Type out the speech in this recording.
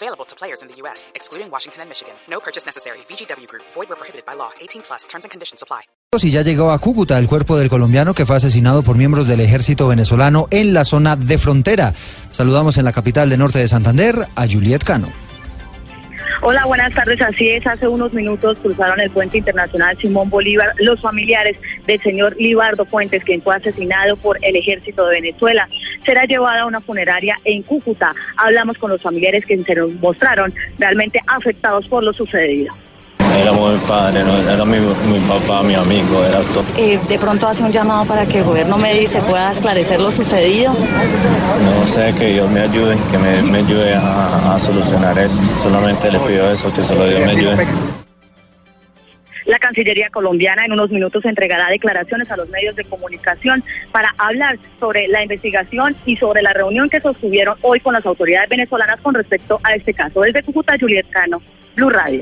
Available to players in the U.S., excluding Washington and Michigan. No purchase necessary. VGW Group. Void where prohibited by law. 18 plus. Terms and conditions apply. Y ya llegó a Cúcuta el cuerpo del colombiano que fue asesinado por miembros del ejército venezolano en la zona de frontera. Saludamos en la capital de norte de Santander a Juliet Cano. Hola, buenas tardes. Así es, hace unos minutos cruzaron el puente internacional Simón Bolívar los familiares del señor Libardo Fuentes, quien fue asesinado por el ejército de Venezuela. Será llevado a una funeraria en Cúcuta. Hablamos con los familiares que se nos mostraron realmente afectados por lo sucedido. Era muy padre, ¿no? era mi, mi, papá, mi amigo, era todo. Eh, de pronto hace un llamado para que el gobierno me se pueda esclarecer lo sucedido. No sé, que Dios me ayude, que me, me ayude a, a, solucionar eso. Solamente le pido eso, que solo Dios me ayude. La Cancillería colombiana en unos minutos entregará declaraciones a los medios de comunicación para hablar sobre la investigación y sobre la reunión que sostuvieron hoy con las autoridades venezolanas con respecto a este caso. Desde Cúcuta, Juliet Cano, Blue Radio.